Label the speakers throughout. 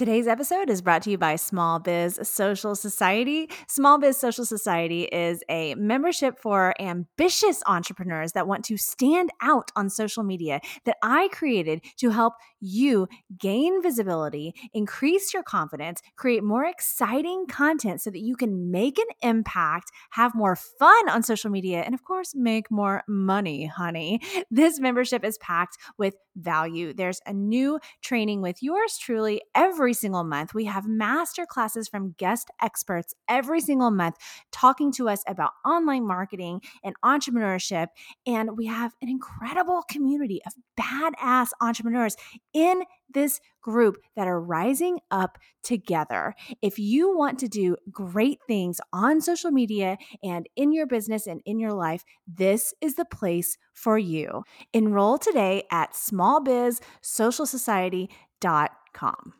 Speaker 1: Today's episode is brought to you by Small Biz Social Society. Small Biz Social Society is a membership for ambitious entrepreneurs that want to stand out on social media that I created to help you gain visibility, increase your confidence, create more exciting content so that you can make an impact, have more fun on social media, and of course, make more money, honey. This membership is packed with value. There's a new training with yours truly every every single month. We have master classes from guest experts every single month talking to us about online marketing and entrepreneurship. And we have an incredible community of badass entrepreneurs in this group that are rising up together. If you want to do great things on social media and in your business and in your life, this is the place for you. Enroll today at smallbizsocialsociety.com.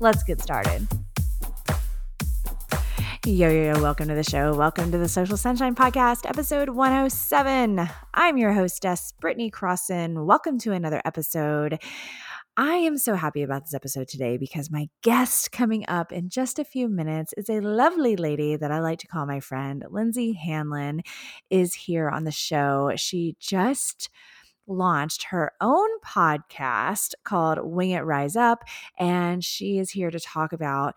Speaker 1: Let's get started. Yo, yo, yo, welcome to the show. Welcome to the Social Sunshine Podcast, episode 107. I'm your hostess, Britney Crosson. Welcome to another episode. I am so happy about this episode today because my guest coming up in just a few minutes is a lovely lady that I like to call my friend. Lindsey Hanlon is here on the show. She just launched her own podcast called Wing It Rise Up. And she is here to talk about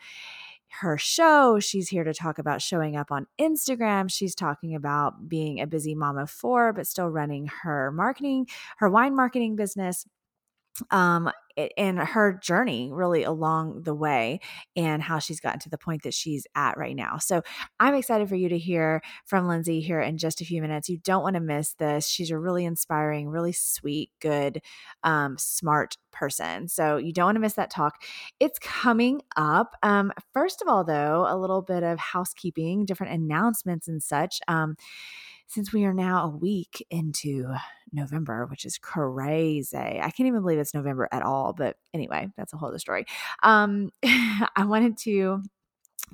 Speaker 1: her show. She's here to talk about showing up on Instagram. She's talking about being a busy mom of four, but still running her marketing, her wine marketing business um and her journey really along the way and how she's gotten to the point that she's at right now. So I'm excited for you to hear from Lindsey here in just a few minutes. You don't want to miss this. She's a really inspiring, really sweet, good, um, smart person. So you don't want to miss that talk. It's coming up. Um, first of all, though, a little bit of housekeeping, different announcements and such. Um, since we are now a week into November, which is crazy. I can't even believe it's November at all. But anyway, that's a whole other story. Um, I wanted to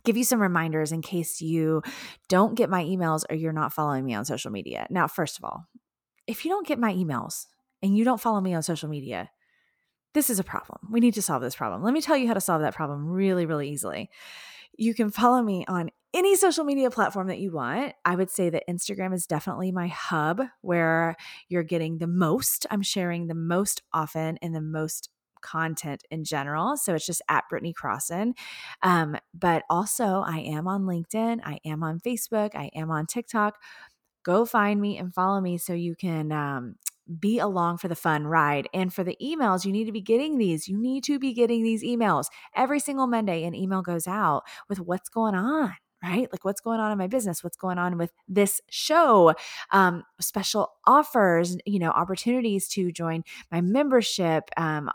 Speaker 1: give you some reminders in case you don't get my emails or you're not following me on social media. Now, first of all, if you don't get my emails and you don't follow me on social media, this is a problem. We need to solve this problem. Let me tell you how to solve that problem really, really easily. You can follow me on any social media platform that you want. I would say that Instagram is definitely my hub where you're getting the most. I'm sharing the most often and the most content in general. So it's just at Britney Crosson. Um, but also, I am on LinkedIn, I am on Facebook, I am on TikTok. Go find me and follow me so you can um, be along for the fun ride. And for the emails, you need to be getting these. You need to be getting these emails every single Monday. An email goes out with what's going on right? Like what's going on in my business? What's going on with this show? Um, special offers, you know, opportunities to join my membership, um,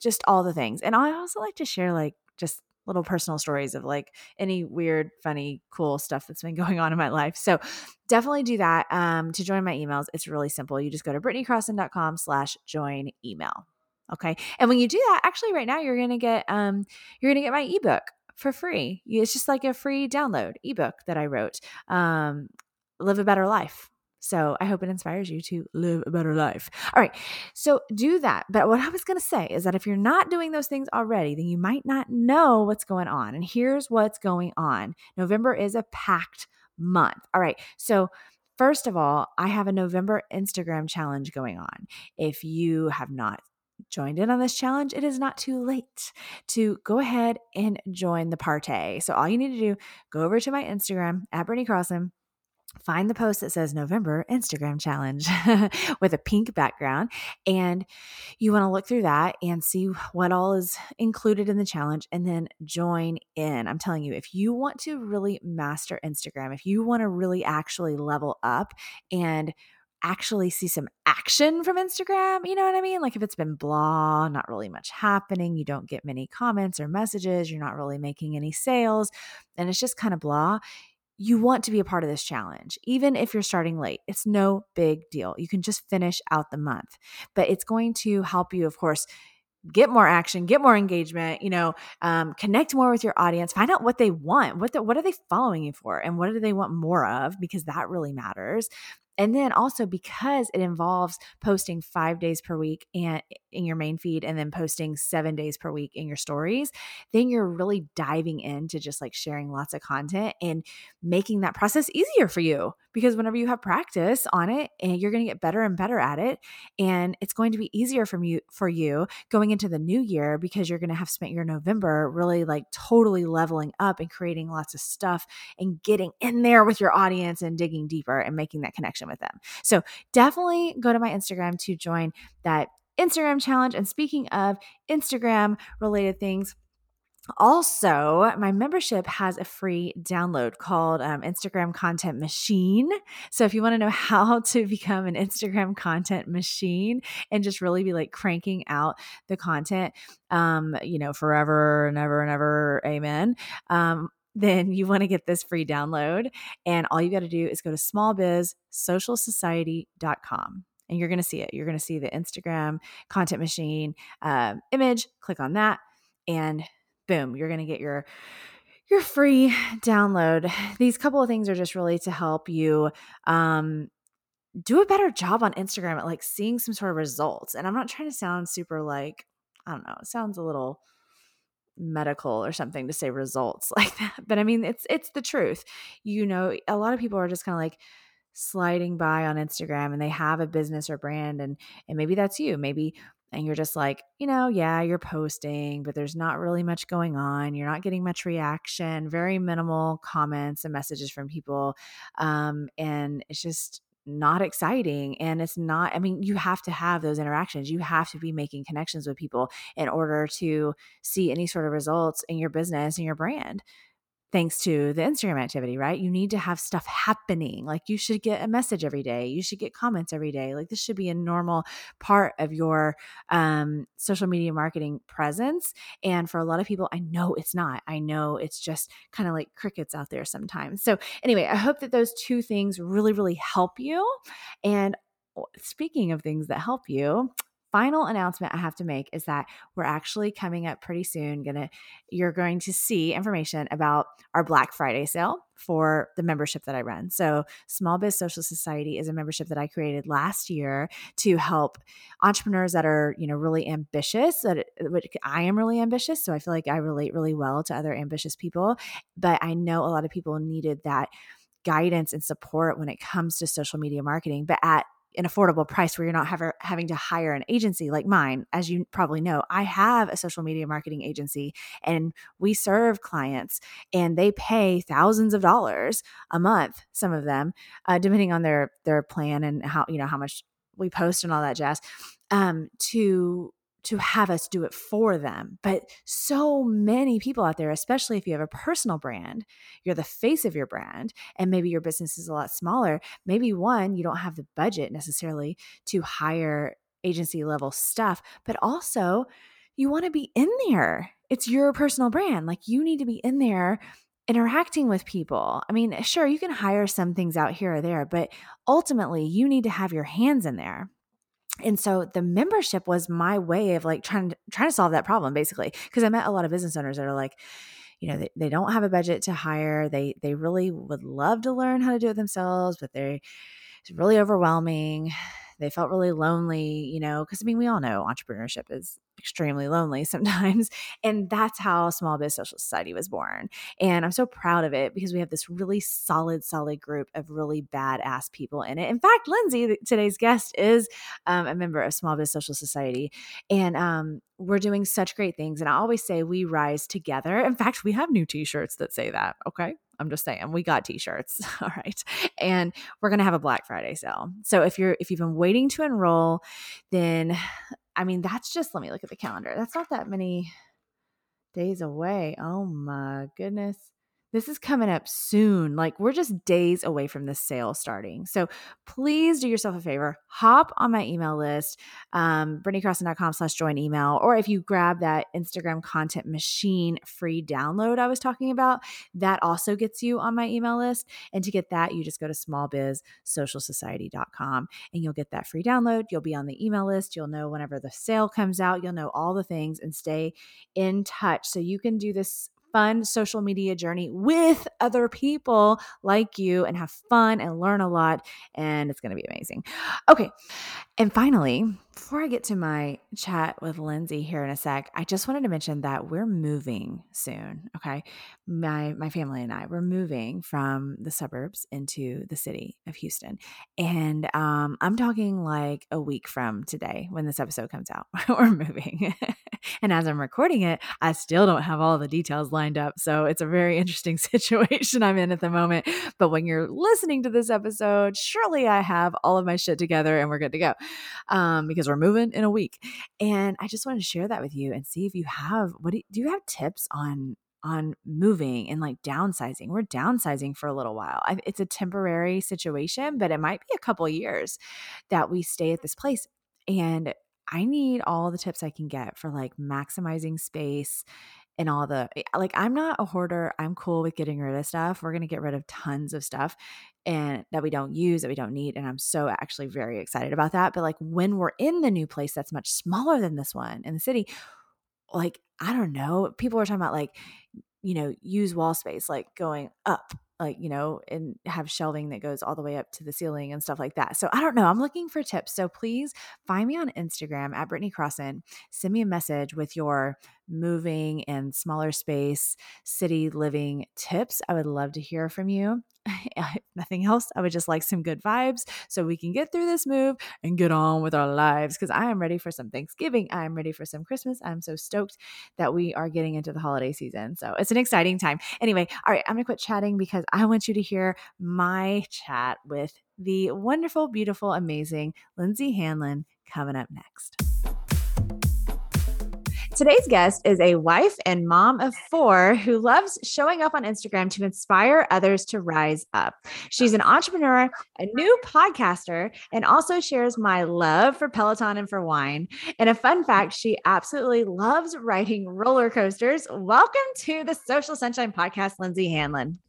Speaker 1: just all the things. And I also like to share like just little personal stories of like any weird, funny, cool stuff that's been going on in my life. So definitely do that. Um, to join my emails, it's really simple. You just go to britneycrosson.com slash join email. Okay. And when you do that, actually right now you're gonna get um you're gonna get my ebook for free. It's just like a free download ebook that I wrote. Um, live a better life. So I hope it inspires you to live a better life. All right. So do that. But what I was going to say is that if you're not doing those things already, then you might not know what's going on. And here's what's going on November is a packed month. All right. So First of all, I have a November Instagram challenge going on. If you have not joined in on this challenge, it is not too late to go ahead and join the party. So all you need to do, go over to my Instagram at Britney Crosson, find the post that says November Instagram challenge with a pink background. And you want to look through that and see what all is included in the challenge and then join in. I'm telling you, if you want to really master Instagram, if you want to really actually level up and actually see some action from Instagram. You know what I mean? Like if it's been blah, not really much happening, you don't get many comments or messages, you're not really making any sales, and it's just kind of blah. You want to be a part of this challenge, even if you're starting late. It's no big deal. You can just finish out the month, but it's going to help you, of course, get more action, get more engagement, you know, um, connect more with your audience, find out what they want, what the, what are they following you for, and what do they want more of, because that really matters. And then also because it involves posting five days per week and in your main feed and then posting seven days per week in your stories, then you're really diving into just like sharing lots of content and making that process easier for you. Because whenever you have practice on it and you're going to get better and better at it, and it's going to be easier from you for you going into the new year because you're going to have spent your November really like totally leveling up and creating lots of stuff and getting in there with your audience and digging deeper and making that connection with them. So definitely go to my Instagram to join that Instagram challenge. And speaking of Instagram related things, also, my membership has a free download called um, Instagram Content Machine. So, if you want to know how to become an Instagram content machine and just really be like cranking out the content, um, you know, forever and ever and ever, amen. Um, then you want to get this free download. And all you got to do is go to smallbizsocialsociety.com and you're going to see it. You're going to see the Instagram content machine um, image. Click on that, and boom, you're going to get your your free download. These couple of things are just really to help you um, do a better job on Instagram at like seeing some sort of results. And I'm not trying to sound super like I don't know. It sounds a little medical or something to say results like that. But I mean, it's it's the truth. You know, a lot of people are just kind of like sliding by on Instagram and they have a business or brand and and maybe that's you. Maybe and you're just like, you know, yeah, you're posting, but there's not really much going on. You're not getting much reaction, very minimal comments and messages from people. Um, and it's just not exciting and it's not i mean you have to have those interactions you have to be making connections with people in order to see any sort of results in your business and your brand thanks to the Instagram activity, right? You need to have stuff happening. Like you should get a message every day. You should get comments every day. Like this should be a normal part of your um, social media marketing presence. And for a lot of people, I know it's not. I know it's just kind of like crickets out there sometimes. So, anyway, I hope that those two things really, really help you. And oh, speaking of things that help you, final announcement I have to make is that we're actually coming up pretty soon. Gonna you're going to see information about our Black Friday sale for the membership that I run. So, Small Biz Social Society is a membership that I created last year to help entrepreneurs that are, you know, really ambitious. That I am really ambitious, so I feel like I relate really well to other ambitious people, but I know a lot of people needed that guidance and support when it comes to social media marketing, but at an affordable price where you're not having to hire an agency like mine. As you probably know, I have a social media marketing agency and we serve clients and they pay thousands of dollars a month, some of them, uh, depending on their their plan and how, you know, how much we post and all that jazz, um, to to have us do it for them. But so many people out there, especially if you have a personal brand, you're the face of your brand, and maybe your business is a lot smaller. Maybe one, you don't have the budget necessarily to hire agency level stuff, but also you want to be in there. It's your personal brand. Like you need to be in there interacting with people. I mean, sure, you can hire some things out here or there, but ultimately you need to have your hands in there and so the membership was my way of like trying to trying to solve that problem basically because i met a lot of business owners that are like you know they, they don't have a budget to hire. They they really would love to learn how to do it themselves but they're it's really overwhelming. They felt really lonely you know because i mean we all know entrepreneurship is extremely lonely sometimes. And that's how Small Biz Social Society was born. And I'm so proud of it because we have this really solid, solid group of really badass people in it. In fact, Lindsey, today's guest, is um, a member of Small Biz Social Society. And um, we're doing such great things. And I always say we rise together. In fact, we have new t shirts that say that. Okay. I'm just saying, we got t-shirts. All right. And we're going to have a Black Friday sale. So if you're if you've been waiting to enroll, then I mean, that's just, let me look at the calendar. That's not that many days away. Oh my goodness. This is coming up soon. Like we're just days away from the sale starting. So please do yourself a favor, hop on my email list, um, britneycrosson.com slash join email. Or if you grab that Instagram content machine free download I was talking about, that also gets you on my email list. And to get that, you just go to smallbizsocialsociety.com and you'll get that free download. You'll be on the email list. You'll know whenever the sale comes out. You'll know all the things and stay in touch so you can do this fun social media journey with other people like you and have fun and learn a lot. And it's going to be amazing. Okay. And finally, before I get to my chat with Lindsey here in a sec, I just wanted to mention that we're moving soon. Okay. My my family and I, we're moving from the suburbs into the city of Houston. And um, I'm talking like a week from today when this episode comes out. we're moving. and as I'm recording it, I still don't have all the details lined up. So it's a very interesting situation I'm in at the moment. But when you're listening to this episode, surely I have all of my shit together and we're good to go. Um, because we're moving in a week. And I just wanted to share that with you and see if you have what do you, do you have tips on on moving and like downsizing. We're downsizing for a little while. I, it's a temporary situation, but it might be a couple years that we stay at this place. And I need all the tips I can get for like maximizing space and all the eh, like I'm not a hoarder. I'm cool with getting rid of stuff. We're going to get rid of tons of stuff and that we don't use, that we don't need. And I'm so actually very excited about that. But like when we're in the new place that's much smaller than this one in the city, like I don't know, people are talking about like, you know, use wall space, like going up like you know and have shelving that goes all the way up to the ceiling and stuff like that so i don't know i'm looking for tips so please find me on instagram at britney crosson send me a message with your moving and smaller space city living tips i would love to hear from you nothing else, I would just like some good vibes so we can get through this move and get on with our lives because I am ready for some Thanksgiving. I am ready for some Christmas. I'm so stoked that we are getting into the holiday season. So it's an exciting time. Anyway, all right, I'm going to quit chatting because I want you to hear my chat with the wonderful, beautiful, amazing Lindsey Hanlon coming up next. Today's guest is a wife and mom of four who loves showing up on Instagram to inspire others to rise up. She's an entrepreneur, a new podcaster, and also shares my love for Peloton and for wine. And a fun fact, she absolutely loves riding roller coasters. Welcome to the Social Sunshine Podcast, Lindsey Hanlon.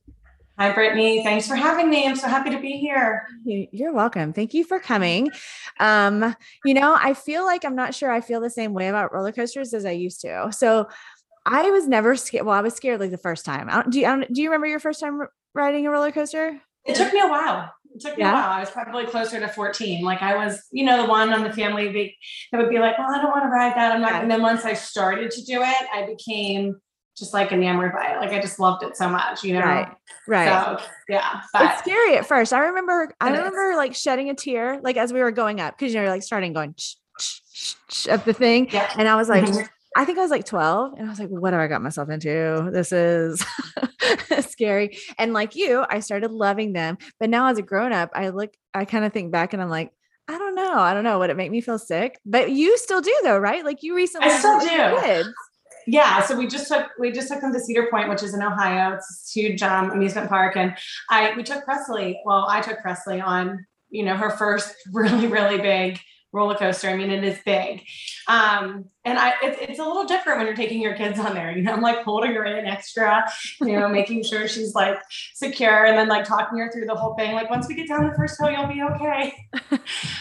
Speaker 2: Hi, Britney. Thanks for having me. I'm so happy to be here.
Speaker 1: You're welcome. Thank you for coming. Um, you know, I feel like I'm not sure I feel the same way about roller coasters as I used to. So I was never scared. Well, I was scared like the first time. do you do you remember your first time riding a roller coaster?
Speaker 2: It took me a while. It took me yeah. a while. I was probably closer to 14. Like I was, you know, the one on the family that would be like, well, I don't want to ride that. I'm not. And then once I started to do it, I became just like enamored by it. Like I just loved it so much, you know?
Speaker 1: Right. Right.
Speaker 2: So yeah.
Speaker 1: But it's scary at first. I remember, I remember is. like shedding a tear, like as we were going up, cause you know, like starting going shh, shh, shh, up the thing. Yeah. And I was like, mm-hmm. I think I was like 12 and I was like, what have I got myself into? This is scary. And like you, I started loving them. But now as a grown up, I look, I kind of think back and I'm like, I don't know. I don't know. Would it make me feel sick? But you still do though, right? Like you recently
Speaker 2: I still do. Kids yeah, so we just took we just took them to Cedar Point, which is in Ohio. It's a huge um, amusement park, and I we took Presley. Well, I took Presley on you know her first really really big roller coaster. I mean, it is big. Um, and I, it's, it's a little different when you're taking your kids on there, you know, I'm like holding her in extra, you know, making sure she's like secure and then like talking her through the whole thing. Like once we get down the first hill, you'll be okay.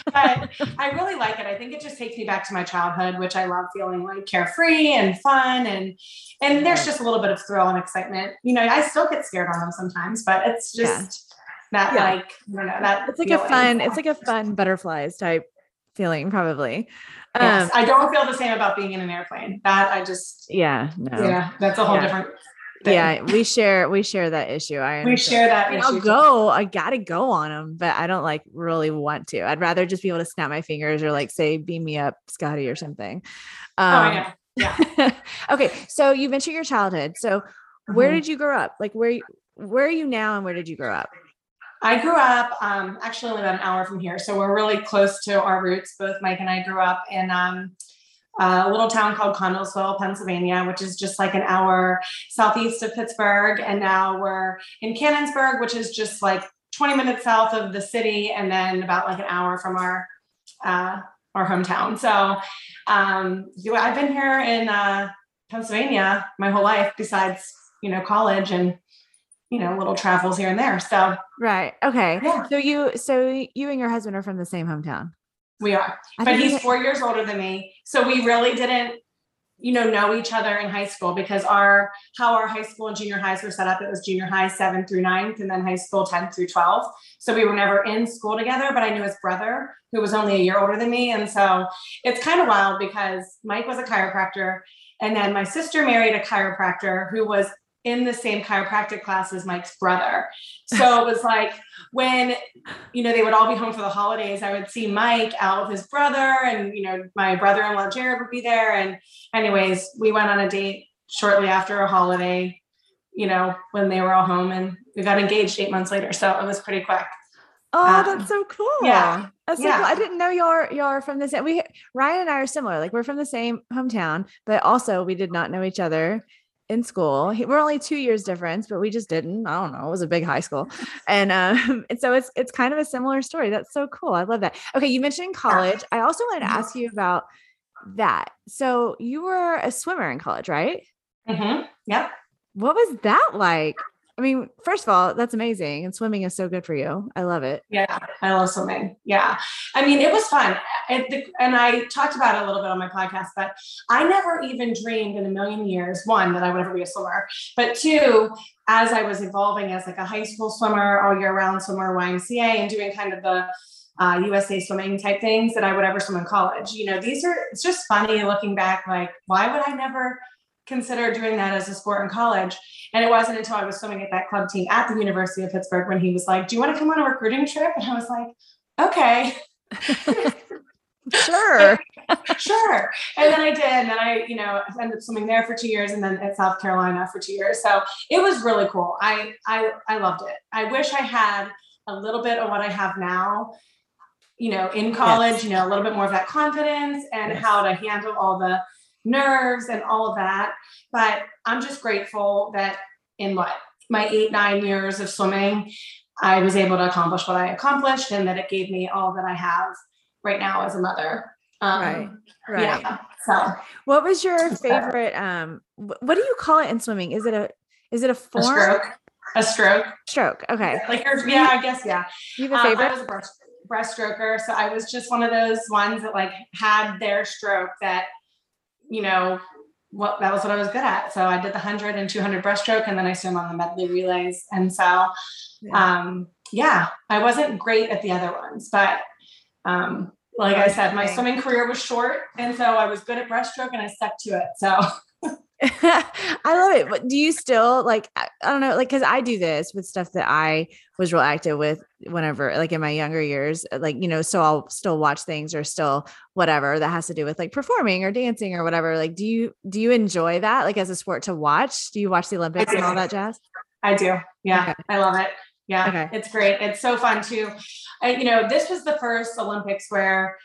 Speaker 2: but I really like it. I think it just takes me back to my childhood, which I love feeling like carefree and fun. And, and there's just a little bit of thrill and excitement. You know, I still get scared on them sometimes, but it's just, yeah that yeah. like you know that
Speaker 1: it's like a fun it's like a fun butterflies type feeling probably.
Speaker 2: Yes, um, I don't feel the same about being in an airplane. That I just
Speaker 1: yeah, no.
Speaker 2: Yeah, that's a whole yeah. different Thing.
Speaker 1: Yeah, we share we share that issue. I
Speaker 2: we share that.
Speaker 1: I'll go. I gotta go on them, but I don't like really want to. I'd rather just be able to snap my fingers or like say "beam me up, Scotty" or something.
Speaker 2: Oh, um, oh yeah, yeah.
Speaker 1: okay, so you mentioned your childhood. So where mm-hmm. did you grow up? Like where where are you now, and where did you grow up?
Speaker 2: I grew up um, actually only about an hour from here, so we're really close to our roots. Both Mike and I grew up in um, a little town called Connellsville, Pennsylvania, which is just like an hour southeast of Pittsburgh. And now we're in Canonsburg, which is just like 20 minutes south of the city, and then about like an hour from our uh, our hometown. So um, I've been here in uh, Pennsylvania my whole life, besides you know college and you know little travels here and there. So
Speaker 1: right, okay. Yeah. So you, so you and your husband are from the same hometown.
Speaker 2: We are, but he's four years older than me, so we really didn't you know know each other in high school because our how our high school and junior highs were set up it was junior high seven through 9th and then high school ten through 12 so we were never in school together but i knew his brother who was only a year older than me and so it's kind of wild because mike was a chiropractor and then my sister married a chiropractor who was in the same chiropractic class as Mike's brother. So it was like when, you know, they would all be home for the holidays, I would see Mike out with his brother and, you know, my brother-in-law Jared would be there. And anyways, we went on a date shortly after a holiday, you know, when they were all home and we got engaged eight months later. So it was pretty quick.
Speaker 1: Oh, um, that's so cool. Yeah. That's so cool. I didn't know you're you're from the same we Ryan and I are similar. Like we're from the same hometown, but also we did not know each other in school. We're only two years difference, but we just didn't. I don't know. It was a big high school, and um, and so it's it's kind of a similar story. That's so cool. I love that. Okay, you mentioned college. I also wanted to mm-hmm. ask you about that. So you were a swimmer in college, right?
Speaker 2: Mm-hmm. Yep.
Speaker 1: What was that like? I mean, first of all, that's amazing. And swimming is so good for you. I love it.
Speaker 2: Yeah, I love swimming. Yeah. I mean, it was fun. And, and I talked about it a little bit on my podcast, but I never even dreamed in a million years, one, that I would ever be a swimmer, but two, as I was evolving as like a high school swimmer, all year round swimmer, YMCA, and doing kind of the uh, USA swimming type things that I would ever swim in college. You know, these are, it's just funny looking back, like, why would I never consider doing that as a sport in college. And it wasn't until I was swimming at that club team at the University of Pittsburgh when he was like, Do you want to come on a recruiting trip? And I was like, Okay.
Speaker 1: sure.
Speaker 2: sure. And then I did. And then I, you know, ended up swimming there for two years and then at South Carolina for two years. So it was really cool. I I I loved it. I wish I had a little bit of what I have now you know, in college, yes. you know, a little bit more of that confidence and yes. how to handle all the nerves and all of that. But I'm just grateful that in what my eight, nine years of swimming, I was able to accomplish what I accomplished and that it gave me all that I have right now as a mother.
Speaker 1: Um, right. Right.
Speaker 2: Yeah, so
Speaker 1: what was your favorite um what do you call it in swimming? Is it a is it a form?
Speaker 2: A stroke. A stroke.
Speaker 1: Stroke. Okay.
Speaker 2: Like yeah, I guess yeah.
Speaker 1: You have a favorite? Um,
Speaker 2: I was a breast, breaststroker, so I was just one of those ones that like had their stroke that you know, what that was what I was good at. So I did the 100 and 200 breaststroke and then I swim on the medley relays. And so, yeah. um, yeah, I wasn't great at the other ones, but um, like I said, my swimming career was short. And so I was good at breaststroke and I stuck to it. So
Speaker 1: I love it. But do you still like, I don't know, like, cause I do this with stuff that I was real active with whenever, like in my younger years, uh, like, you know, so I'll still watch things or still whatever that has to do with like performing or dancing or whatever. Like, do you, do you enjoy that? Like as a sport to watch? Do you watch the Olympics and all that jazz?
Speaker 2: I do. Yeah. Okay. I love it. Yeah. Okay. It's great. It's so fun too. I, you know, this was the first Olympics where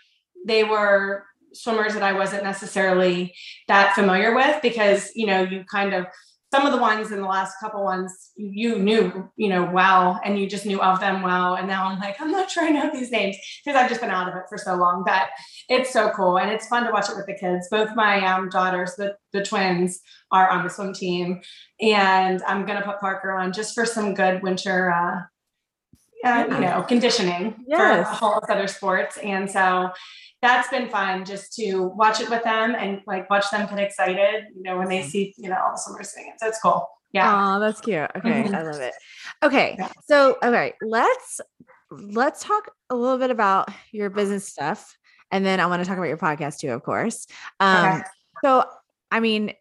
Speaker 2: they were swimmers that I wasn't necessarily that familiar with because, you know, you kind of, some of the ones in the last couple ones you knew, you know, well, and you just knew of them well. And now I'm like, I'm not trying out these names because I've just been out of it for so long. But it's so cool and it's fun to watch it with the kids. Both my um, daughters, the, the twins, are on the swim team, and I'm gonna put Parker on just for some good winter, uh, uh, you know, conditioning yes. for all other sports. And so that's been fun just to watch it with them and like watch them get excited, you know, when they see, you know, all the swimmers singing. So it's cool. Yeah.
Speaker 1: Oh, that's cute. Okay. Mm-hmm. I love it. Okay. Yeah. So, okay, let's let's talk a little bit about your business stuff. And then I want to talk about your podcast too, of course. Um, okay. so I mean,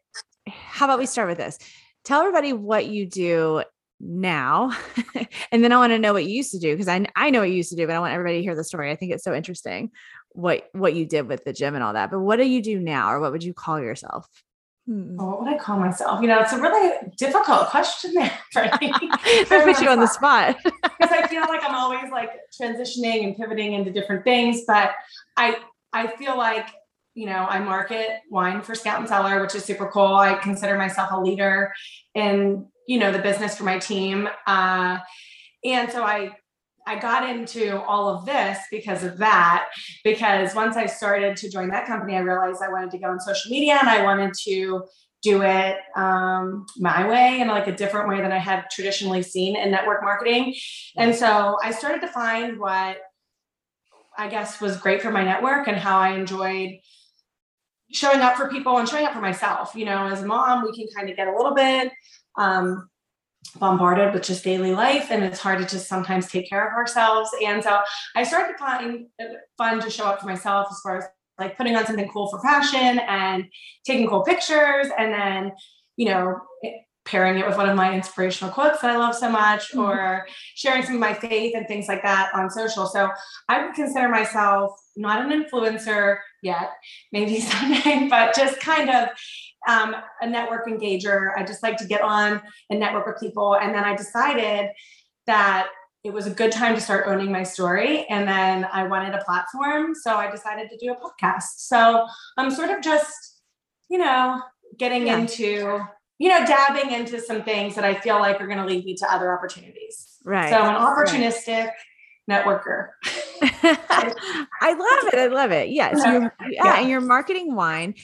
Speaker 1: how about we start with this? Tell everybody what you do now. and then I want to know what you used to do because I I know what you used to do, but I want everybody to hear the story. I think it's so interesting what what you did with the gym and all that. But what do you do now, or what would you call yourself?
Speaker 2: Hmm. Oh, what would I call myself? You know, it's a really difficult question there for me.
Speaker 1: put you on the spot.
Speaker 2: Because I feel like I'm always like transitioning and pivoting into different things. But I I feel like you know, I market wine for Scout and Cellar, which is super cool. I consider myself a leader in, you know, the business for my team. Uh, and so I I got into all of this because of that. Because once I started to join that company, I realized I wanted to go on social media and I wanted to do it um, my way and like a different way than I had traditionally seen in network marketing. And so I started to find what I guess was great for my network and how I enjoyed showing up for people and showing up for myself. You know, as a mom, we can kind of get a little bit um, bombarded with just daily life and it's hard to just sometimes take care of ourselves. And so I started to find it fun to show up for myself as far as like putting on something cool for fashion and taking cool pictures and then, you know, pairing it with one of my inspirational quotes that I love so much, mm-hmm. or sharing some of my faith and things like that on social. So I would consider myself not an influencer yet, maybe someday, but just kind of um, a network engager. I just like to get on and network with people. And then I decided that it was a good time to start owning my story. And then I wanted a platform. So I decided to do a podcast. So I'm sort of just, you know, getting yeah. into you know, dabbing into some things that I feel like are going to lead me to other opportunities.
Speaker 1: Right.
Speaker 2: So I'm an opportunistic right. networker.
Speaker 1: I love it. I love it. Yes. Yeah. Yeah. And you're marketing wine,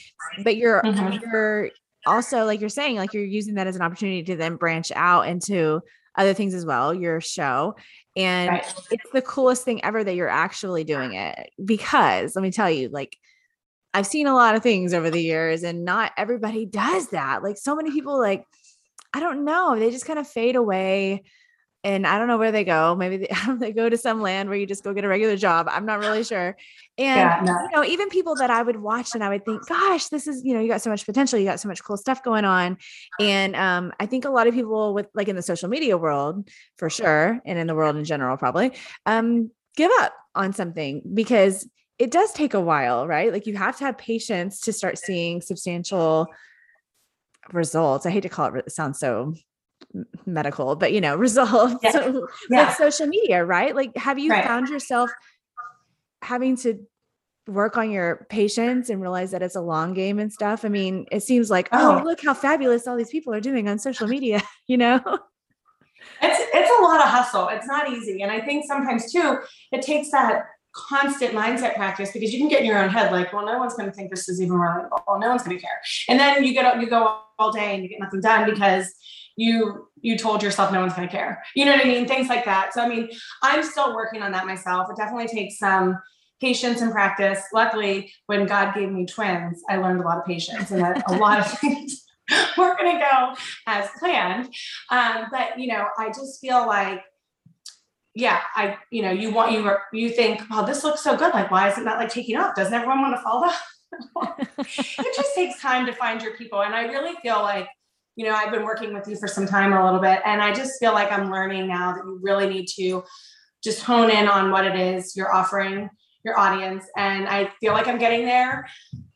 Speaker 1: but you're, mm-hmm. you're also, like you're saying, like you're using that as an opportunity to then branch out into other things as well, your show. And right. it's the coolest thing ever that you're actually doing it because let me tell you, like, I've seen a lot of things over the years and not everybody does that. Like so many people like I don't know, they just kind of fade away and I don't know where they go. Maybe they, they, go to some land where you just go get a regular job. I'm not really sure. And yeah, no. you know, even people that I would watch and I would think, gosh, this is, you know, you got so much potential, you got so much cool stuff going on. And um, I think a lot of people with like in the social media world for sure, and in the world in general, probably, um, give up on something because it does take a while, right? Like you have to have patience to start seeing substantial results. I hate to call it, it sounds so medical, but you know, results yeah. yeah. with social media, right? Like, have you right. found yourself having to work on your patience and realize that it's a long game and stuff? I mean, it seems like, oh, oh look how fabulous all these people are doing on social media, you know?
Speaker 2: It's it's a lot of hustle. It's not easy. And I think sometimes too, it takes that constant mindset practice because you can get in your own head like, well, no one's going to think this is even. Well, no one's going to care. And then you get up, you go all day and you get nothing done because you you told yourself no one's going to care. You know what I mean? Things like that. So I mean, I'm still working on that myself. It definitely takes some patience and practice. Luckily, when God gave me twins, I learned a lot of patience and that a lot of things weren't going to go as planned. Um, but you know, I just feel like yeah, I, you know, you want you you think, well, this looks so good. Like, why is it not like taking off? Doesn't everyone want to follow? it just takes time to find your people. And I really feel like, you know, I've been working with you for some time a little bit, and I just feel like I'm learning now that you really need to just hone in on what it is you're offering your audience. And I feel like I'm getting there.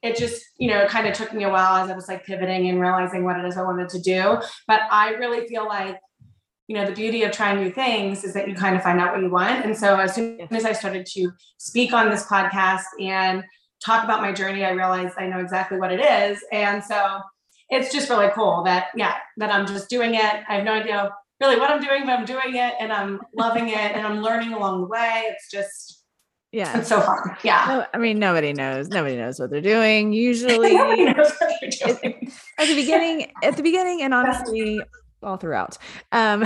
Speaker 2: It just, you know, kind of took me a while as I was like pivoting and realizing what it is I wanted to do. But I really feel like you know the beauty of trying new things is that you kind of find out what you want. And so as soon as i started to speak on this podcast and talk about my journey i realized i know exactly what it is. And so it's just really cool that yeah that i'm just doing it. I have no idea really what i'm doing but i'm doing it and i'm loving it and i'm learning along the way. It's just
Speaker 1: yeah.
Speaker 2: it's so fun. Yeah.
Speaker 1: No, i mean nobody knows. Nobody knows what they're doing. Usually at the beginning at the beginning and honestly all throughout. Um,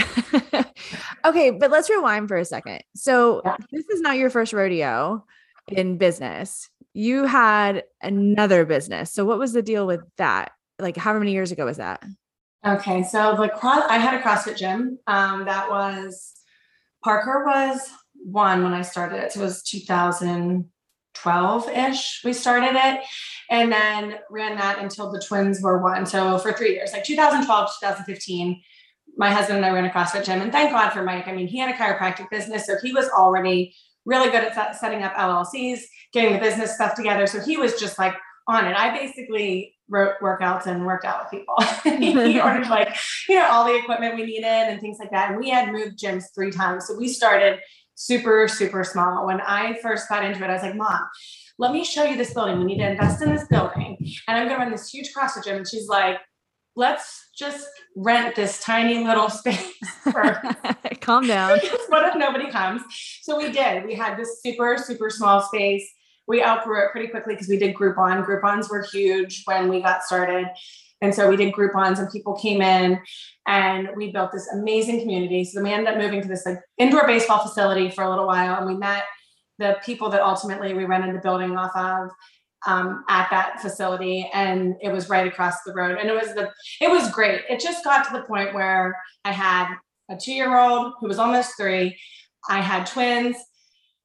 Speaker 1: okay, but let's rewind for a second. So yeah. this is not your first rodeo in business. You had another business. So what was the deal with that? Like, how many years ago was that?
Speaker 2: Okay, so the cross, I had a CrossFit gym. Um, that was Parker was one when I started it. So it was 2012 ish. We started it, and then ran that until the twins were one. So for three years, like 2012, 2015, my husband and I ran a CrossFit gym. And thank God for Mike. I mean, he had a chiropractic business, so he was already really good at setting up LLCs, getting the business stuff together. So he was just like on it. I basically wrote workouts and worked out with people. he ordered like, you know, all the equipment we needed and things like that. And we had moved gyms three times. So we started super, super small. When I first got into it, I was like, Mom, let me show you this building. We need to invest in this building. And I'm going to run this huge CrossFit gym. And she's like, let's just rent this tiny little space for
Speaker 1: calm down.
Speaker 2: what if nobody comes? So we did. We had this super, super small space. We outgrew it pretty quickly because we did Groupon. Groupons were huge when we got started. And so we did Groupons and people came in and we built this amazing community. So we ended up moving to this like indoor baseball facility for a little while and we met the people that ultimately we rented the building off of um, at that facility and it was right across the road. And it was the it was great. It just got to the point where i had a two year old who was almost three. I had twins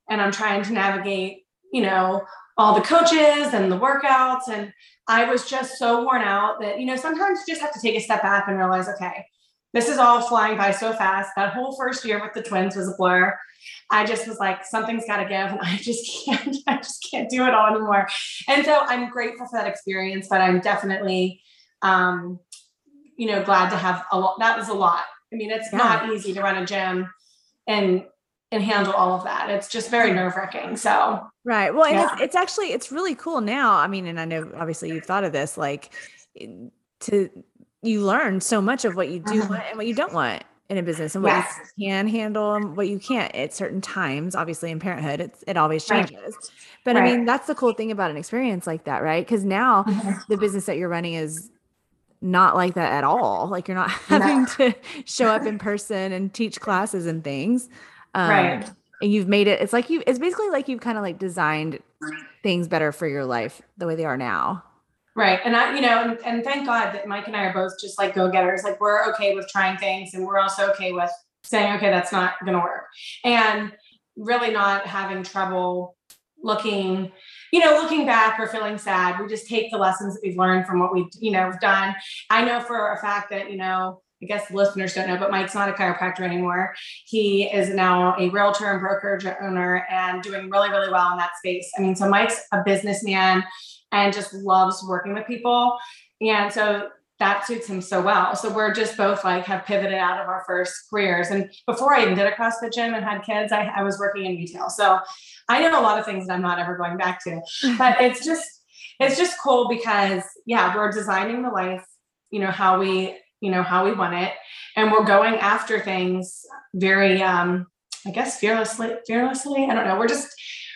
Speaker 2: and i'm trying to navigate you know all the coaches and the workouts and i was just so worn out that you know sometimes you just have to take a step back and realize okay this is all flying by so fast that whole first year with the twins was a blur I just was like, something's got to give, and I just can't, I just can't do it all anymore. And so I'm grateful for that experience, but I'm definitely, um, you know, glad to have a lot. That was a lot. I mean, it's yeah. not easy to run a gym and and handle all of that. It's just very nerve wracking. So
Speaker 1: right. Well, and yeah. it's, it's actually it's really cool now. I mean, and I know obviously you've thought of this, like to you learn so much of what you do want and what you don't want in a business and what yes. you can handle and what you can't at certain times. Obviously, in parenthood, it's it always changes. Right. But right. I mean, that's the cool thing about an experience like that, right? Because now mm-hmm. the business that you're running is not like that at all. Like you're not having no. to show up in person and teach classes and things. Um, right. And you've made it. It's like you. It's basically like you've kind of like designed things better for your life the way they are now.
Speaker 2: Right. And I, you know, and, and thank God that Mike and I are both just like go getters. Like we're okay with trying things and we're also okay with saying, okay, that's not going to work. And really not having trouble looking, you know, looking back or feeling sad. We just take the lessons that we've learned from what we've, you know, done. I know for a fact that, you know, I guess listeners don't know, but Mike's not a chiropractor anymore. He is now a realtor and brokerage owner and doing really, really well in that space. I mean, so Mike's a businessman and just loves working with people. And so that suits him so well. So we're just both like have pivoted out of our first careers. And before I even did a CrossFit gym and had kids, I, I was working in retail. So I know a lot of things that I'm not ever going back to. But it's just it's just cool because yeah, we're designing the life, you know, how we, you know, how we want it. And we're going after things very um, I guess fearlessly, fearlessly. I don't know. We're just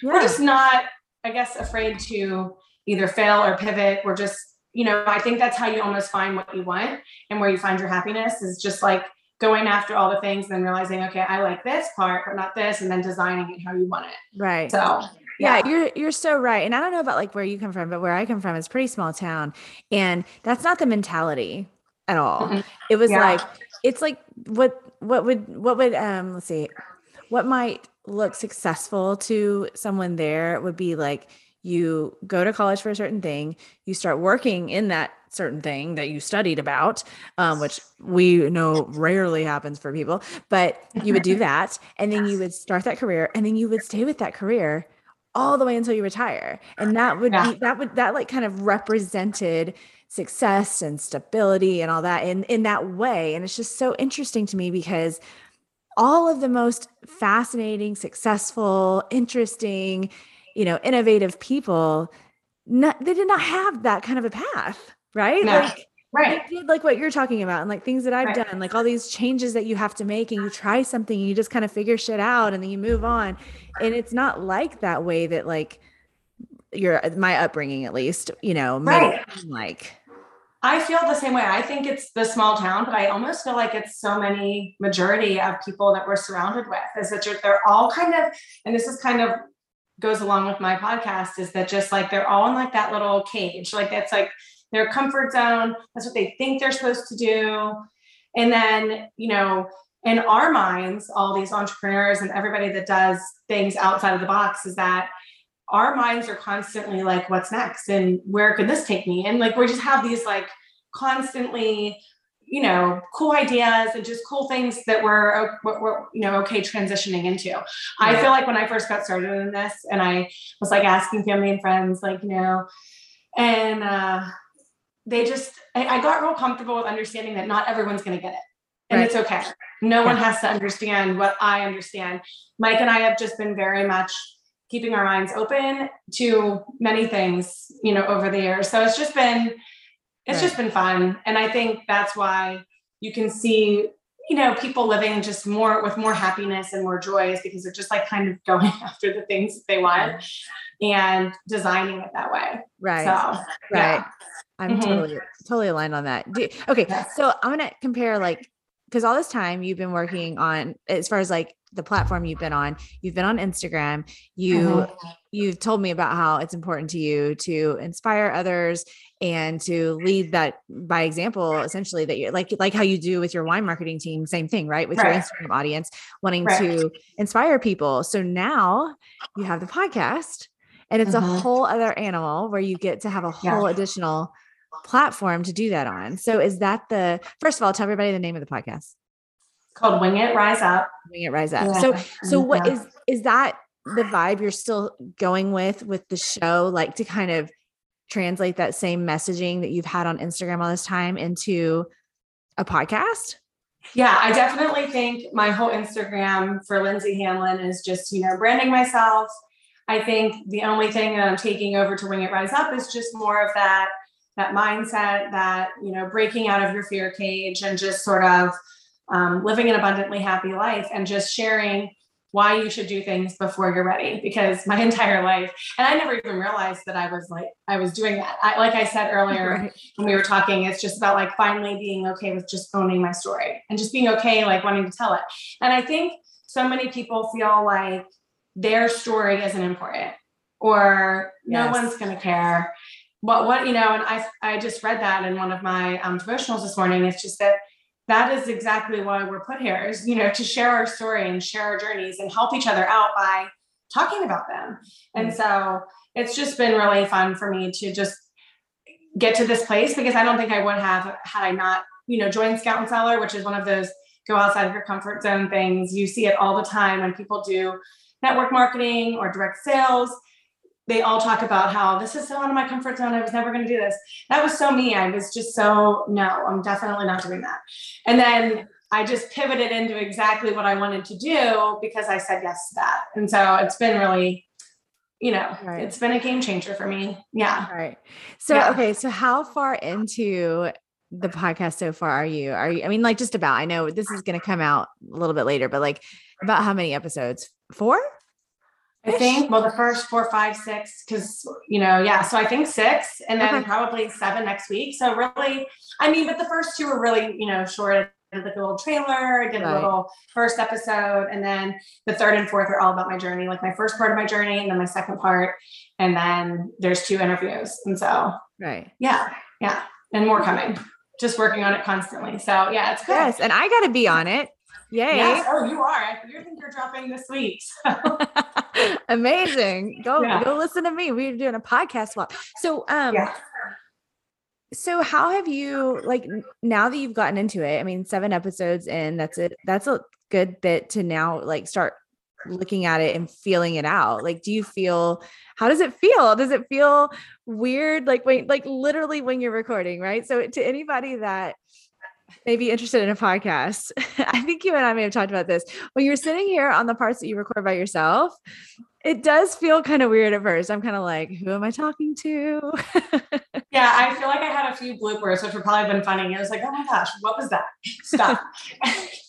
Speaker 2: yeah. we're just not, I guess, afraid to either fail or pivot. We're just, you know, I think that's how you almost find what you want and where you find your happiness is just like going after all the things, then realizing, okay, I like this part, but not this, and then designing it how you want it.
Speaker 1: Right.
Speaker 2: So
Speaker 1: yeah. yeah. you're you're so right. And I don't know about like where you come from, but where I come from is pretty small town. And that's not the mentality at all. Mm-hmm. It was yeah. like it's like what what would what would um let's see what might look successful to someone there would be like you go to college for a certain thing, you start working in that certain thing that you studied about, um, which we know rarely happens for people, but you would do that. And then you would start that career and then you would stay with that career all the way until you retire. And that would yeah. be, that would, that like kind of represented success and stability and all that in, in that way. And it's just so interesting to me because all of the most fascinating, successful, interesting, you know, innovative people, not, they did not have that kind of a path, right?
Speaker 2: No. Like, right.
Speaker 1: They did like what you're talking about and like things that I've right. done, like all these changes that you have to make and you try something and you just kind of figure shit out and then you move on. And it's not like that way that like your my upbringing at least, you know, right. like
Speaker 2: I feel the same way. I think it's the small town, but I almost feel like it's so many majority of people that we're surrounded with is that they're all kind of, and this is kind of goes along with my podcast is that just like they're all in like that little cage like that's like their comfort zone that's what they think they're supposed to do and then you know in our minds all these entrepreneurs and everybody that does things outside of the box is that our minds are constantly like what's next and where could this take me and like we just have these like constantly you know cool ideas and just cool things that we're, we're you know okay transitioning into yeah. i feel like when i first got started in this and i was like asking family and friends like you know and uh they just I, I got real comfortable with understanding that not everyone's going to get it and right. it's okay no yeah. one has to understand what i understand mike and i have just been very much keeping our minds open to many things, you know, over the years. So it's just been it's right. just been fun. And I think that's why you can see, you know, people living just more with more happiness and more joys because they're just like kind of going after the things that they want and designing it that way.
Speaker 1: Right. So, right. Yeah. I'm mm-hmm. totally totally aligned on that. Do, okay, so I'm gonna compare like because all this time you've been working on as far as like the platform you've been on you've been on instagram you mm-hmm. you've told me about how it's important to you to inspire others and to lead that by example essentially that you're like like how you do with your wine marketing team same thing right with right. your instagram audience wanting right. to inspire people so now you have the podcast and it's a whole other animal where you get to have a whole yeah. additional platform to do that on so is that the first of all tell everybody the name of the podcast
Speaker 2: called Wing It Rise Up.
Speaker 1: Wing It Rise Up. Yeah. So so what is is that the vibe you're still going with with the show like to kind of translate that same messaging that you've had on Instagram all this time into a podcast?
Speaker 2: Yeah, I definitely think my whole Instagram for Lindsey Hanlon is just, you know, branding myself. I think the only thing that I'm taking over to Wing It Rise Up is just more of that that mindset that, you know, breaking out of your fear cage and just sort of um, living an abundantly happy life and just sharing why you should do things before you're ready because my entire life and i never even realized that i was like i was doing that I, like i said earlier right. when we were talking it's just about like finally being okay with just owning my story and just being okay like wanting to tell it and i think so many people feel like their story isn't important or yes. no one's going to care what what you know and i i just read that in one of my um, devotionals this morning it's just that that is exactly why we're put here is you know to share our story and share our journeys and help each other out by talking about them. And mm. so it's just been really fun for me to just get to this place because i don't think i would have had i not you know joined Scout and Cellar which is one of those go outside of your comfort zone things. You see it all the time when people do network marketing or direct sales they all talk about how this is so out of my comfort zone. I was never going to do this. That was so me. I was just so, no, I'm definitely not doing that. And then I just pivoted into exactly what I wanted to do because I said yes to that. And so it's been really, you know, right. it's been a game changer for me. Yeah.
Speaker 1: Right. So, yeah. okay. So, how far into the podcast so far are you? Are you, I mean, like just about, I know this is going to come out a little bit later, but like about how many episodes? Four?
Speaker 2: I think, well, the first four, five, six, because, you know, yeah. So I think six and then okay. probably seven next week. So really, I mean, but the first two were really, you know, short. I did like a little trailer, did right. a little first episode. And then the third and fourth are all about my journey, like my first part of my journey and then my second part. And then there's two interviews. And so,
Speaker 1: right.
Speaker 2: Yeah. Yeah. And more coming. Just working on it constantly. So yeah, it's good.
Speaker 1: Yes. And I got to be on it. Yay.
Speaker 2: Yes. Oh, you are. You think you're dropping this week. So.
Speaker 1: Amazing. Go yeah. go listen to me. We're doing a podcast swap. So um yeah. so how have you like now that you've gotten into it? I mean, seven episodes in, that's it. That's a good bit to now like start looking at it and feeling it out. Like, do you feel how does it feel? Does it feel weird? Like when like literally when you're recording, right? So to anybody that may be interested in a podcast. I think you and I may have talked about this. When you're sitting here on the parts that you record by yourself, it does feel kind of weird at first. I'm kind of like, who am I talking to?
Speaker 2: yeah, I feel like I had a few bloopers, which would probably been funny. I was like, oh my gosh, what was that? Stop.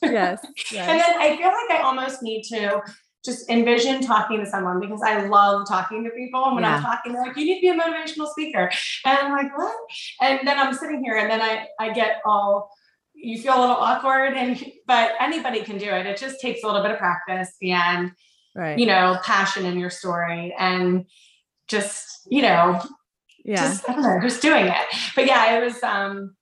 Speaker 1: yes, yes.
Speaker 2: And then I feel like I almost need to just envision talking to someone because I love talking to people. And when yeah. I'm talking, they're like, you need to be a motivational speaker. And I'm like, what? And then I'm sitting here and then I, I get all you feel a little awkward and but anybody can do it. It just takes a little bit of practice and right. you know passion in your story and just you know yeah. just, know, just doing it. But yeah it was um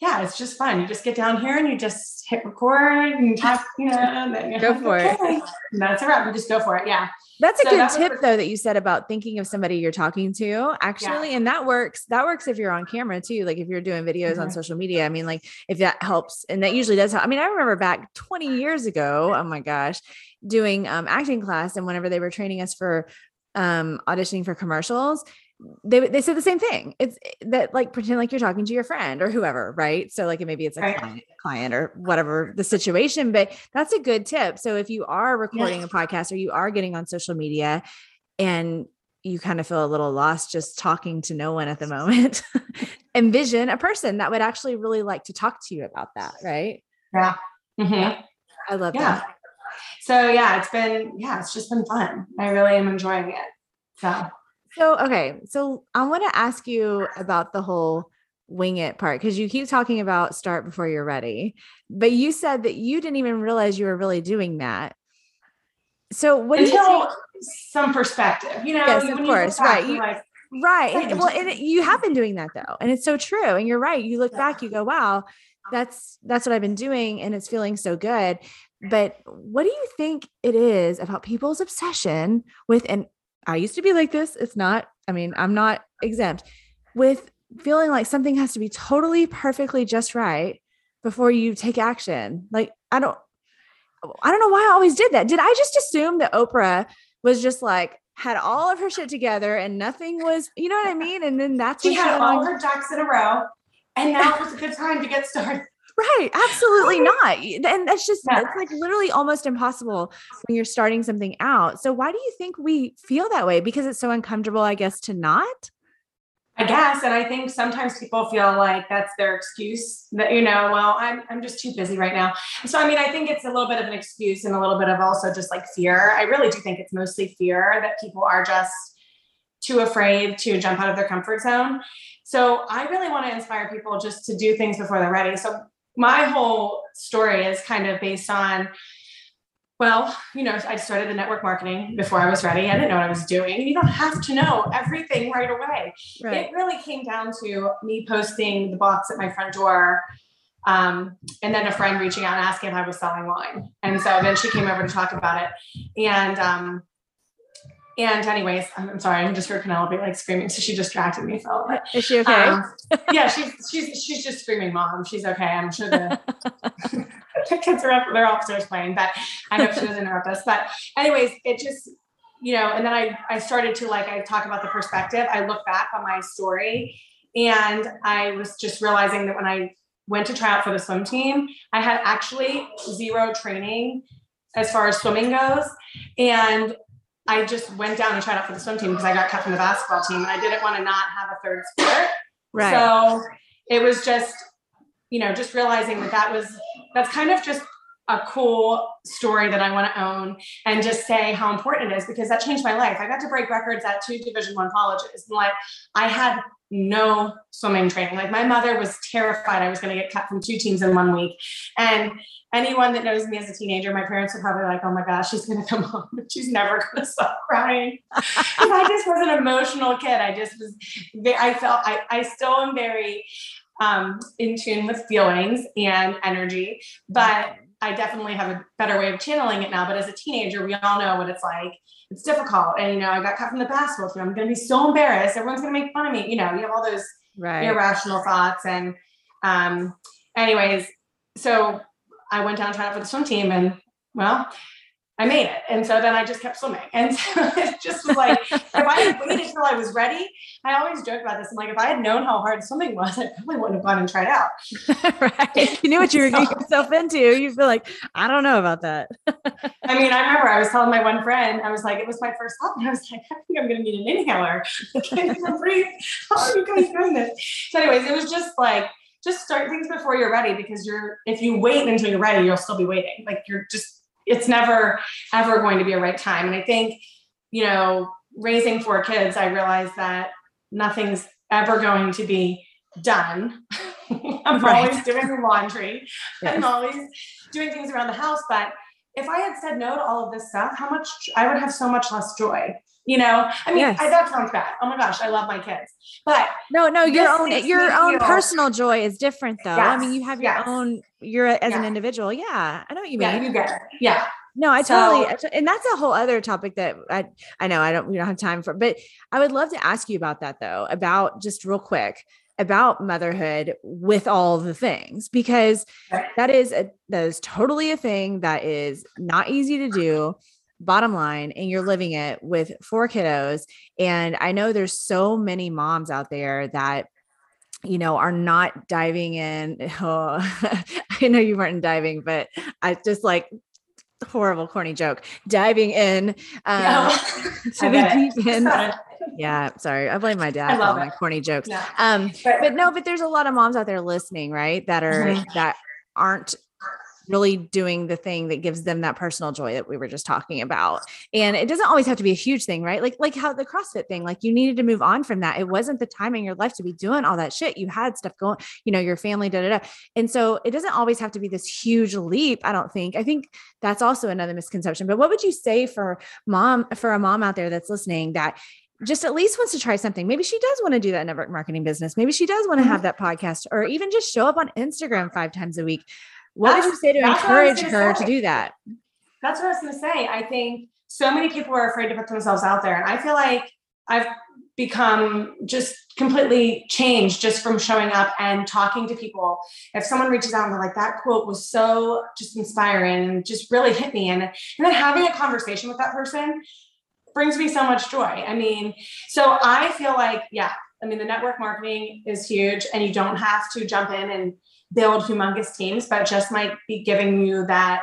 Speaker 2: yeah it's just fun you just get down here and you just hit record and talk you know and
Speaker 1: go for okay. it
Speaker 2: that's a wrap you just go for it yeah
Speaker 1: that's a so good tip though that you said about thinking of somebody you're talking to actually. Yeah. And that works. That works if you're on camera too. Like if you're doing videos mm-hmm. on social media. I mean, like if that helps and that usually does help. I mean, I remember back 20 years ago, oh my gosh, doing um acting class and whenever they were training us for um auditioning for commercials, they they said the same thing. It's eh, that like pretend like you're talking to your friend or whoever, right? So like maybe it's a right. client, client or whatever the situation, but that's a good tip. So if you are recording yeah. a podcast or you are getting on social media, and you kind of feel a little lost just talking to no one at the moment, envision a person that would actually really like to talk to you about that, right?
Speaker 2: Yeah. Mm-hmm.
Speaker 1: I love
Speaker 2: yeah.
Speaker 1: that.
Speaker 2: So yeah, it's been yeah, it's just been fun. I really am enjoying it. So
Speaker 1: so okay, so I want to ask you about the whole wing it part because you keep talking about start before you're ready, but you said that you didn't even realize you were really doing that. So what
Speaker 2: Until
Speaker 1: do you think?
Speaker 2: some perspective, you know?
Speaker 1: Yes, of course, right.
Speaker 2: you're like,
Speaker 1: Right. And, well, and it- you have been doing that though. And it's so true. And you're right. You look back, you go, wow, that's that's what I've been doing and it's feeling so good. But what do you think it is about people's obsession with and I used to be like this. It's not, I mean, I'm not exempt with feeling like something has to be totally perfectly just right before you take action. Like I don't I don't know why I always did that. Did I just assume that Oprah was just like had all of her shit together and nothing was, you know what I mean? And then that's
Speaker 2: she had all her ducks in a row, and now it was a good time to get started.
Speaker 1: Right. Absolutely not. And that's just
Speaker 2: Yeah.
Speaker 1: it's like literally almost impossible when you're starting something out. So why do you think we feel that way? Because it's so uncomfortable, I guess, to not?
Speaker 2: I guess, and I think sometimes people feel like that's their excuse that you know, well, I'm I'm just too busy right now. So I mean, I think it's a little bit of an excuse and a little bit of also just like fear. I really do think it's mostly fear that people are just too afraid to jump out of their comfort zone. So I really want to inspire people just to do things before they're ready. So my whole story is kind of based on well, you know, I started the network marketing before I was ready. I didn't know what I was doing. You don't have to know everything right away it really came down to me posting the box at my front door um, and then a friend reaching out and asking if I was selling wine. And so then she came over to talk about it. And um, and anyways, I'm, I'm sorry, I just heard Penelope like screaming, so she distracted me for a little bit.
Speaker 1: Is she okay?
Speaker 2: Um, yeah, she's she's she's just screaming, mom. She's okay. I'm sure the, the kids are up, they're upstairs playing, but I know she doesn't interrupt us. But anyways, it just you know, and then I I started to like I talk about the perspective. I look back on my story, and I was just realizing that when I went to try out for the swim team, I had actually zero training as far as swimming goes, and I just went down and tried out for the swim team because I got cut from the basketball team, and I didn't want to not have a third sport.
Speaker 1: right.
Speaker 2: So it was just, you know, just realizing that that was, that's kind of just a cool story that I want to own and just say how important it is because that changed my life. I got to break records at two division one colleges. And like I had no swimming training. Like my mother was terrified I was going to get cut from two teams in one week. And anyone that knows me as a teenager, my parents are probably like, oh my gosh, she's going to come home she's never going to stop crying. I just was an emotional kid. I just was, I felt, I, I still am very um, in tune with feelings and energy, but I definitely have a better way of channeling it now. But as a teenager, we all know what it's like. It's difficult. And, you know, I got cut from the basketball team. I'm going to be so embarrassed. Everyone's going to make fun of me. You know, you have all those
Speaker 1: right.
Speaker 2: irrational thoughts. And um, anyways, so I went down trying out for the swim team and well, I made it. And so then I just kept swimming. And so it just was like, if I had waited until I was ready, I always joke about this. I'm like, if I had known how hard swimming was, I probably wouldn't have gone and tried out.
Speaker 1: right. You knew what you were getting yourself into. You'd be like, I don't know about that.
Speaker 2: I mean, I remember I was telling my one friend, I was like, it was my first thought. And I was like, I think I'm going to need an inhaler. I can't even breathe. How are you guys doing this? So anyways, it was just like, just start things before you're ready because you're, if you wait until you're ready, you'll still be waiting. Like you're just, it's never ever going to be a right time. And I think, you know, raising four kids, I realized that nothing's ever going to be done. I'm
Speaker 1: Right.
Speaker 2: always doing laundry. I'm always doing things around the house. But if I had said no to all of this stuff, how much I would have so much less joy. You know, I mean,
Speaker 1: Yes.
Speaker 2: I, that sounds bad. Oh my gosh, I love my kids, but
Speaker 1: No, no, your own your own
Speaker 2: feel-
Speaker 1: personal joy is different though. I mean, you have your
Speaker 2: yes.
Speaker 1: own you're as an individual. Yeah, I know what you
Speaker 2: yeah,
Speaker 1: mean.
Speaker 2: you get it. Yeah,
Speaker 1: No, I totally, to- and that's a whole other topic that I, I know I don't, we don't have time for, but I would love to ask you about that though, about just real quick about motherhood with all the things, because that is, a, that is totally a thing that is not easy to do bottom line and you're living it with four kiddos and i know there's so many moms out there that you know are not diving in oh, i know you weren't diving but i just like horrible corny joke diving in um, to the deep end. Yeah sorry i blame my dad for my corny jokes. Yeah. um but, but no but there's a lot of moms out there listening right that are mm-hmm. that aren't really doing the thing that gives them that personal joy that we were just talking about. And it doesn't always have to be a huge thing, right? Like like how the CrossFit thing, like you needed to move on from that. It wasn't the time in your life to be doing all that shit. You had stuff going, you know, your family, da da da. And so it doesn't always have to be this huge leap. I don't think. I think that's also another misconception. But what would you say for mom for a mom out there that's listening that just at least wants to try something. Maybe she does want to do that network marketing business. Maybe she does want to mm-hmm. have that podcast or even just show up on Instagram five times a week. What that's, would you say to encourage her say. to do that?
Speaker 2: That's what I was going to say. I think so many people are afraid to put themselves out there. And I feel like I've become just completely changed just from showing up and talking to people. If someone reaches out and they're like, that quote was so just inspiring and just really hit me. And, and then having a conversation with that person brings me so much joy. I mean, so I feel like, yeah, I mean, the network marketing is huge and you don't have to jump in and build humongous teams, but just might be giving you that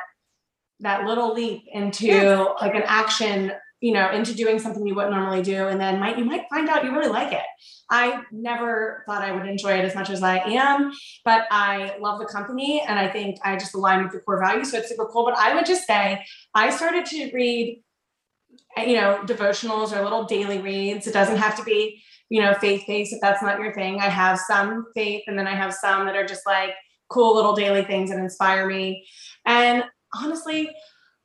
Speaker 2: that little leap into yes. like an action, you know, into doing something you wouldn't normally do. And then might you might find out you really like it. I never thought I would enjoy it as much as I am, but I love the company and I think I just align with the core values. So it's super cool. But I would just say I started to read, you know, devotionals or little daily reads. It doesn't have to be you know, faith based if that's not your thing. I have some faith and then I have some that are just like cool little daily things that inspire me. And honestly,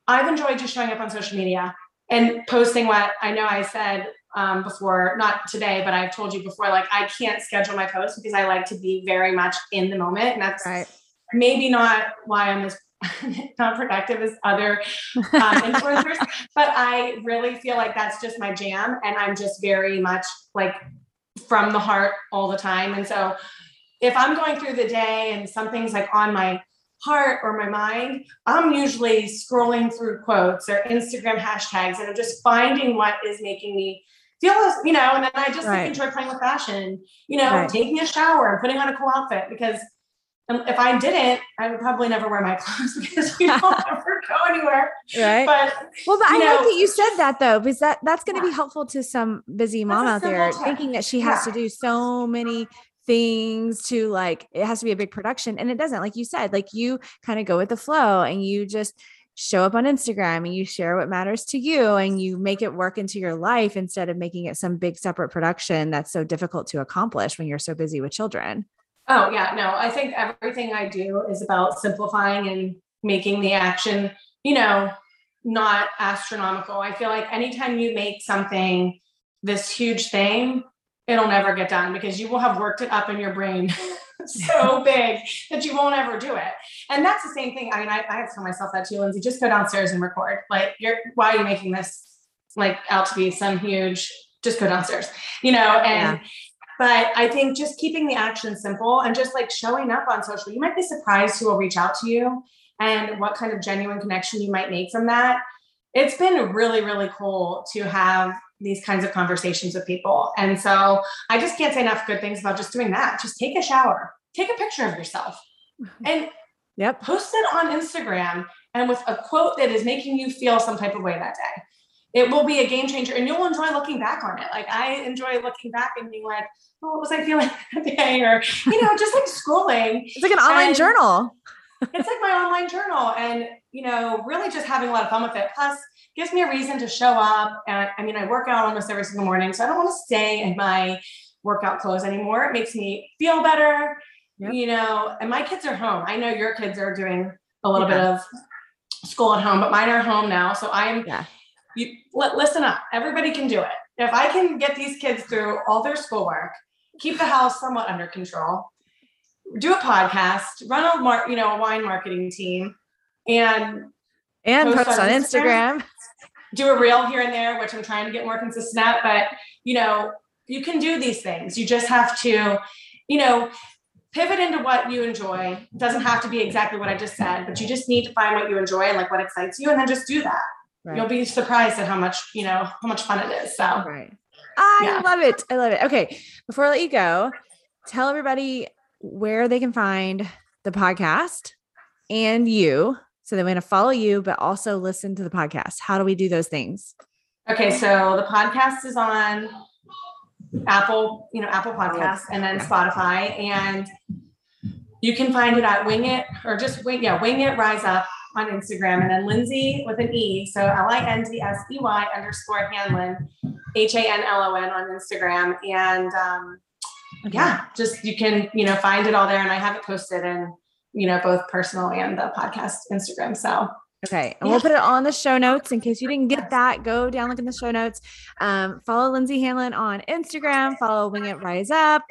Speaker 2: I've enjoyed just showing up on social media and posting what I know I said um, before, not today, but I've told you before, like I can't schedule my posts because I like to be very much in the moment. And that's right. maybe not why I'm as not productive as other um, influencers, but I really feel like that's just my jam. And I'm just very much like from the heart all the time. And so if I'm going through the day and something's like on my heart or my mind, I'm usually scrolling through quotes or Instagram hashtags and I'm just finding what is making me feel you know, and then I just right. like, enjoy playing with fashion, you know, right. taking a shower and putting on a cool outfit because Um, if I didn't, I would probably never wear my clothes because we don't ever go anywhere.
Speaker 1: Right. But well, but I know, like that you said that though, because that that's going to yeah. be helpful to some busy mom out there thinking that she has yeah. to do so many things to like it has to be a big production and it doesn't like you said like you kind of go with the flow and you just show up on Instagram and you share what matters to you and you make it work into your life instead of making it some big separate production that's so difficult to accomplish when you're so busy with children.
Speaker 2: Oh, yeah. No, I think everything I do is about simplifying and making the action, you know, not astronomical. I feel like anytime you make something this huge thing, it'll never get done because you will have worked it up in your brain so big that you won't ever do it. And that's the same thing. I mean, I, I have to tell myself that too, Lindsey. Just go downstairs and record. Like, you're why are you making this like out to be some huge? Just go downstairs, you know. And yeah. But I think just keeping the action simple and just like showing up on social, you might be surprised who will reach out to you and what kind of genuine connection you might make from that. It's been really, really cool to have these kinds of conversations with people. And so I just can't say enough good things about just doing that. Just take a shower, take a picture of yourself and
Speaker 1: yep.
Speaker 2: post it on Instagram and with a quote that is making you feel some type of way that day it will be a game changer and you'll enjoy looking back on it. Like I enjoy looking back and being like, oh, what was I feeling that day? Or, you know, just like scrolling.
Speaker 1: It's like an online and journal.
Speaker 2: it's like my online journal. And, you know, really just having a lot of fun with it. Plus, gives me a reason to show up. And I mean, I work out almost every single morning. So I don't want to stay in my workout clothes anymore. It makes me feel better, yep. you know, and my kids are home. I know your kids are doing a little yeah. bit of school at home, but mine are home now. So I'm yeah you listen up. Everybody can do it. If I can get these kids through all their schoolwork, keep the house somewhat under control, do a podcast, run a mar- you know a wine marketing team, and
Speaker 1: and post, post on, Instagram, Instagram.
Speaker 2: Do a reel here and there, which I'm trying to get more consistent at. But you know, you can do these things. You just have to, you know, pivot into what you enjoy. It doesn't have to be exactly what I just said, but you just need to find what you enjoy and like what excites you, and then just do that. Right. You'll be surprised at how much, you know, how much fun it is. So,
Speaker 1: right. I yeah. love it. I love it. Okay. Before I let you go, tell everybody where they can find the podcast and you So they want to follow you, but also listen to the podcast. How do we do those things?
Speaker 2: Okay, so the podcast is on Apple, you know, Apple Podcasts and then Spotify. And you can find it at Wing It or just wing, yeah, Wing It Rise Up on Instagram. And then Lindsey with an E. So L I N D S E Y underscore Hanlon, H A N L O N on Instagram. And um, okay. yeah, just you can, you know, find it all there. And I have it posted in, you know, both personal and the podcast Instagram. So
Speaker 1: Okay. And yeah. we'll put it on the show notes in case you didn't get that. Go down, look in the show notes. Um, follow Lindsey Hanlon on Instagram, follow Wing It Rise Up.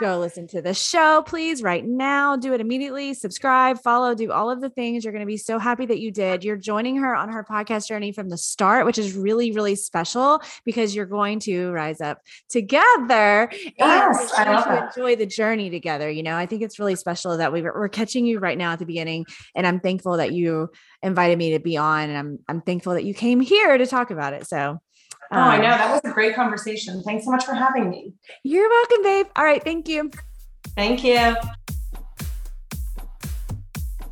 Speaker 1: Go listen to the show, please, right now. Do it immediately. Subscribe, follow, do all of the things. You're going to be so happy that you did. You're joining her on her podcast journey from the start, which is really, really special because you're going to rise up together.
Speaker 2: Yes,
Speaker 1: and I love to enjoy the journey together. You know, I think it's really special that we we're catching you right now at the beginning, and I'm thankful that you invited me to be on, and I'm I'm thankful that you came here to talk about it. So
Speaker 2: Oh, I know. Um, that was a great conversation. Thanks so much for having me.
Speaker 1: You're welcome, babe. All right. Thank you.
Speaker 2: Thank you.